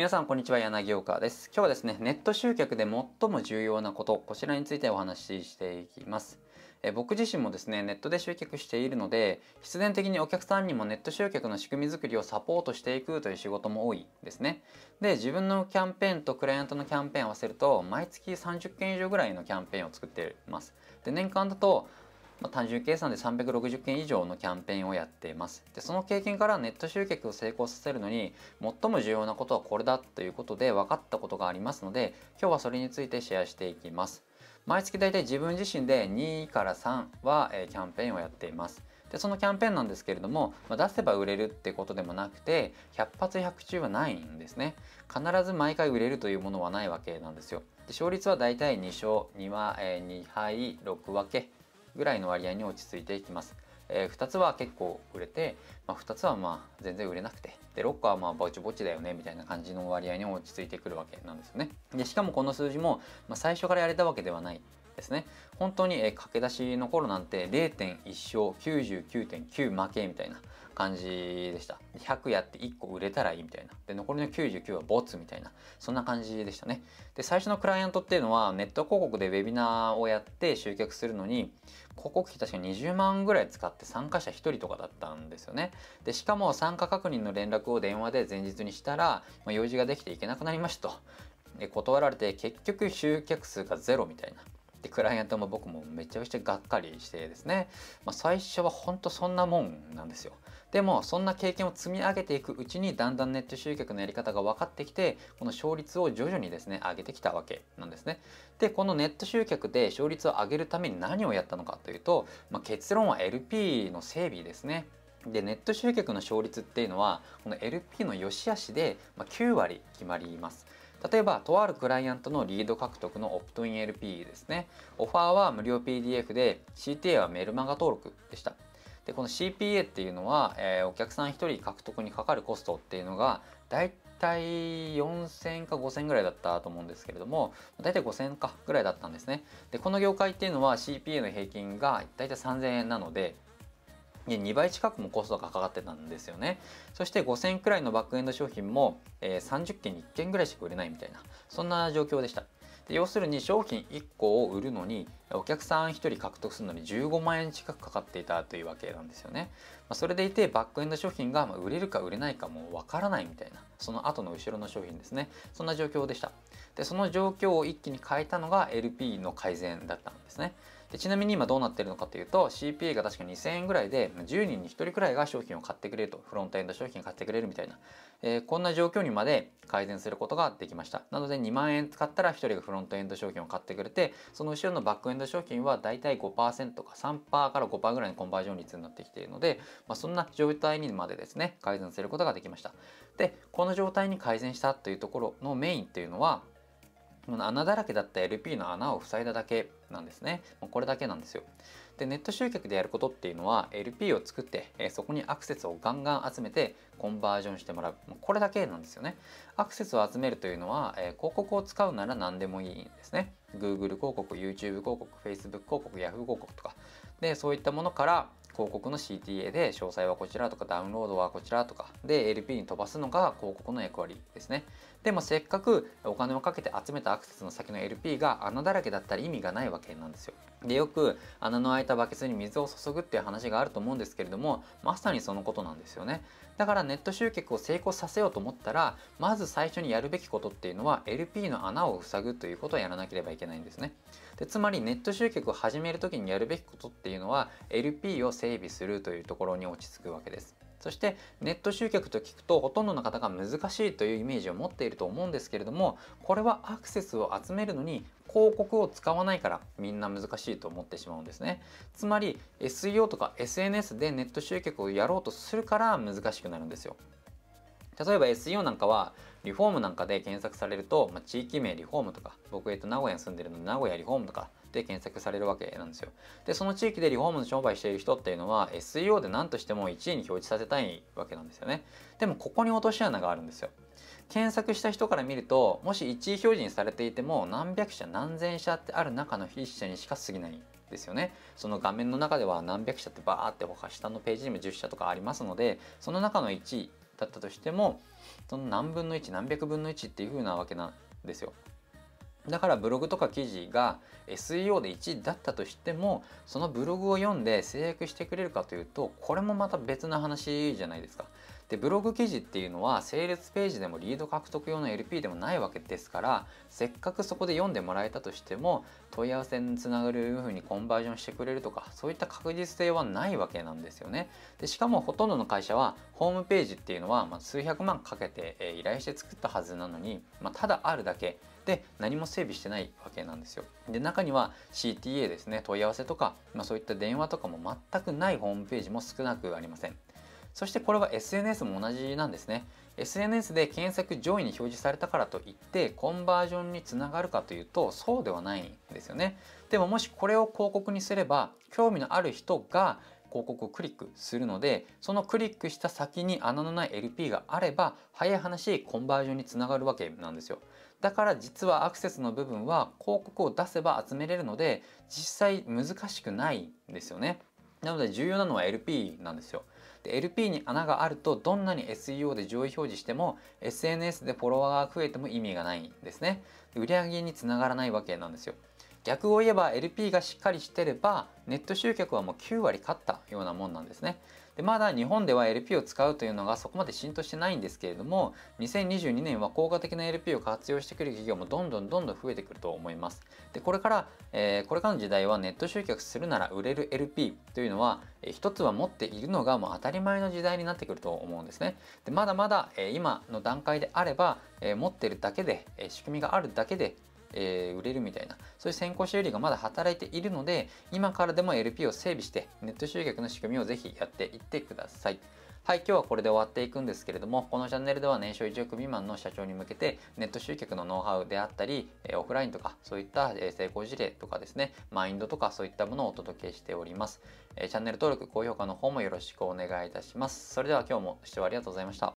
皆さんこんにちは柳岡です。今日はですねネット集客で最も重要なことこちらについてお話ししていきます。え僕自身もですねネットで集客しているので必然的にお客さんにもネット集客の仕組み作りをサポートしていくという仕事も多いですね。で自分のキャンペーンとクライアントのキャンペーンを合わせると毎月30件以上ぐらいのキャンペーンを作っています。で年間だとまあ、単純計算で360件以上のキャンペーンをやっています。で、その経験からネット集客を成功させるのに最も重要なことはこれだということで分かったことがありますので、今日はそれについてシェアしていきます。毎月大体自分自身で2から3は、キャンペーンをやっています。でそのキャンペーンなんですけれども、ま、出せば売れるってことでもなくて100発100中はないんですね必ず毎回売れるというものはないわけなんですよで勝率は大体2勝2は、え、2敗6分けぐらいの割合に落ち着いていきます。えー、2つは結構売れて、まあ、2つはまあ全然売れなくてで6個はまあぼちぼちだよねみたいな感じの割合に落ち着いてくるわけなんですよね。でしかもこの数字も、まあ、最初からやれたわけではないですね。本当に、え、駆け出しの頃なんて0.1勝99.9負けみたいな感じでした。100やって1個売れたらいいみたいな。で、残りの99はボツみたいな。そんな感じでしたね。で、最初のクライアントっていうのはネット広告でウェビナーをやって集客するのに、広告費確か20万ぐらい使って参加者1人とかだったんですよね。で、しかも参加確認の連絡を電話で前日にしたら、まあ、用事ができていけなくなりましたと。で断られて結局集客数がゼロみたいな。でクライアントも僕もめちゃくちゃがっかりしてですね、まあ、最初は本当そんなもんなんですよ。でもそんな経験を積み上げていくうちにだんだんネット集客のやり方が分かってきてこの勝率を徐々にですね上げてきたわけなんですね。でこのネット集客で勝率を上げるために何をやったのかというと、まあ、結論は LP の整備ですね。でネット集客の勝率っていうのはこの LP の良し悪しで9割決まります。例えばとあるクライアントのリード獲得のオプトイン LP ですね。オファーは無料 PDF で CTA はメルマガ登録でした。でこの CPA っていうのは、えー、お客さん1人獲得にかかるコストっていうのがだいたい4000か5000ぐらいだったと思うんですけれどもだいたい5000かぐらいだったんですね。でこの業界っていうのは CPA の平均がだいたい3000円なので2倍近くもコストがかかってたんですよね。そして5000円くらいのバックエンド商品も、えー、30件に1件ぐらいしか売れないみたいなそんな状況でした。で要するに商品1個を売るのにお客さん1人獲得するのに15万円近くかかっていたというわけなんですよね、まあ、それでいてバックエンド商品が売れるか売れないかもわからないみたいなその後の後ろの商品ですね。そんな状況でした。でその状況を一気に変えたのが LP の改善だったんですね。でちなみに今どうなってるのかというと CPA が確か2000円ぐらいで10人に1人くらいが商品を買ってくれるとフロントエンド商品買ってくれるみたいな、えー、こんな状況にまで改善することができました。なので2万円使ったら1人がフロントエンド商品を買ってくれてその後ろのバックエンド商品はだいたい5%か3%から5%ぐらいのコンバージョン率になってきているので、まあ、そんな状態にまでですね改善することができました。でこの状態に改善したというところのメインっていうのは穴だらけだった LP の穴を塞いだだけなんですね。これだけなんですよ。で、ネット集客でやることっていうのは LP を作って、えそこにアクセスをガンガン集めてコンバージョンしてもらう。これだけなんですよね。アクセスを集めるというのは、え広告を使うなら何でもいいんですね。Google 広告、YouTube 広告、Facebook 広告、Yahoo 広告とか。で、そういったものから広告の CTA で詳細はこちらとかダウンロードはこちらとかで LP に飛ばすのが広告の役割ですね。でもせっかくお金をかけて集めたアクセスの先の LP が穴だらけだったら意味がないわけなんですよ。でよく穴の開いたバケツに水を注ぐっていう話があると思うんですけれどもまさにそのことなんですよね。だからネット集客を成功させようと思ったらまず最初にやるべきことっていうのは LP の穴を塞ぐということをやらなければいけないんですね。でつまりネット集客を始める時にやるべきことっていうのは LP を整備するというところに落ち着くわけです。そしてネット集客と聞くとほとんどの方が難しいというイメージを持っていると思うんですけれどもこれはアクセスを集めるのに広告を使わないからみんな難しいと思ってしまうんですねつまり SEO とか SNS でネット集客をやろうとするから難しくなるんですよ例えば SEO なんかはリフォームなんかで検索されると、まあ、地域名リフォームとか僕、えっと、名古屋に住んでるので名古屋リフォームとかで検索されるわけなんですよ。で、その地域でリフォームの商売している人っていうのは SEO で何としても1位に表示させたいわけなんですよね。でもここに落とし穴があるんですよ。検索した人から見ると、もし1位表示にされていても何百社何千社ってある中の1社にしか過ぎないですよね。その画面の中では何百社ってバーって他下のページにも10社とかありますので、その中の1位だったとしてもその何分の1何百分の1っていう風なわけなんですよ。だからブログとか記事が SEO で1位だったとしてもそのブログを読んで制約してくれるかというとこれもまた別な話じゃないですか。でブログ記事っていうのは整列ページでもリード獲得用の LP でもないわけですからせっかくそこで読んでもらえたとしても問い合わせにつながるふうにコンバージョンしてくれるとかそういった確実性はないわけなんですよね。でしかもほとんどの会社はホームページっていうのは、まあ、数百万かけて、え依頼して作ったはずなのに、まあ、ただあるだけで何も整備してないわけなんですよ。で中には CTA ですね問い合わせとか、まあ、そういった電話とかも全くないホームページも少なくありません。そしてこれは SNS も同じなんですね。SNS で検索上位に表示されたからといってコンバージョンにつながるかというとそうではないんですよね。でももしこれを広告にすれば興味のある人が広告をクリックするのでそのクリックした先に穴のない LP があれば早い話コンバージョンにつながるわけなんですよ。だから実はアクセスの部分は広告を出せば集めれるので実際難しくないんですよね。なので重要なのは LP なんですよ。で LP に穴があるとどんなに SEO で上位表示しても SNS でフォロワーが増えても意味がないんですね。売上につながらないわけなんですよ。逆を言えば LP がしっかりしてればネット集客はもう9割勝ったようなもんなんですね。でまだ日本では LP を使うというのがそこまで浸透してないんですけれども2022年は効果的な LP を活用してくる企業もどんどんどんどん増えてくると思います。でこれから、えー、これからの時代はネット集客するなら売れる LP というのは、えー、つは持っているのがもう当たり前の時代になってくると思うんですね。でまだまだ、えー、今の段階であれば、えー、持ってるだけで、えー、仕組みがあるだけでえー、売れるみたいなそういう先行修理がまだ働いているので今からでも LP を整備してネット集客の仕組みをぜひやっていってください。はい、今日はこれで終わっていくんですけれども、このチャンネルでは年商1億未満の社長に向けて、ネット集客のノウハウであったり、オフラインとか、そういった成功事例とかですね、マインドとかそういったものをお届けしております。チャンネル登録、高評価の方もよろしくお願いいたします。それでは今日も視聴ありがとうございました。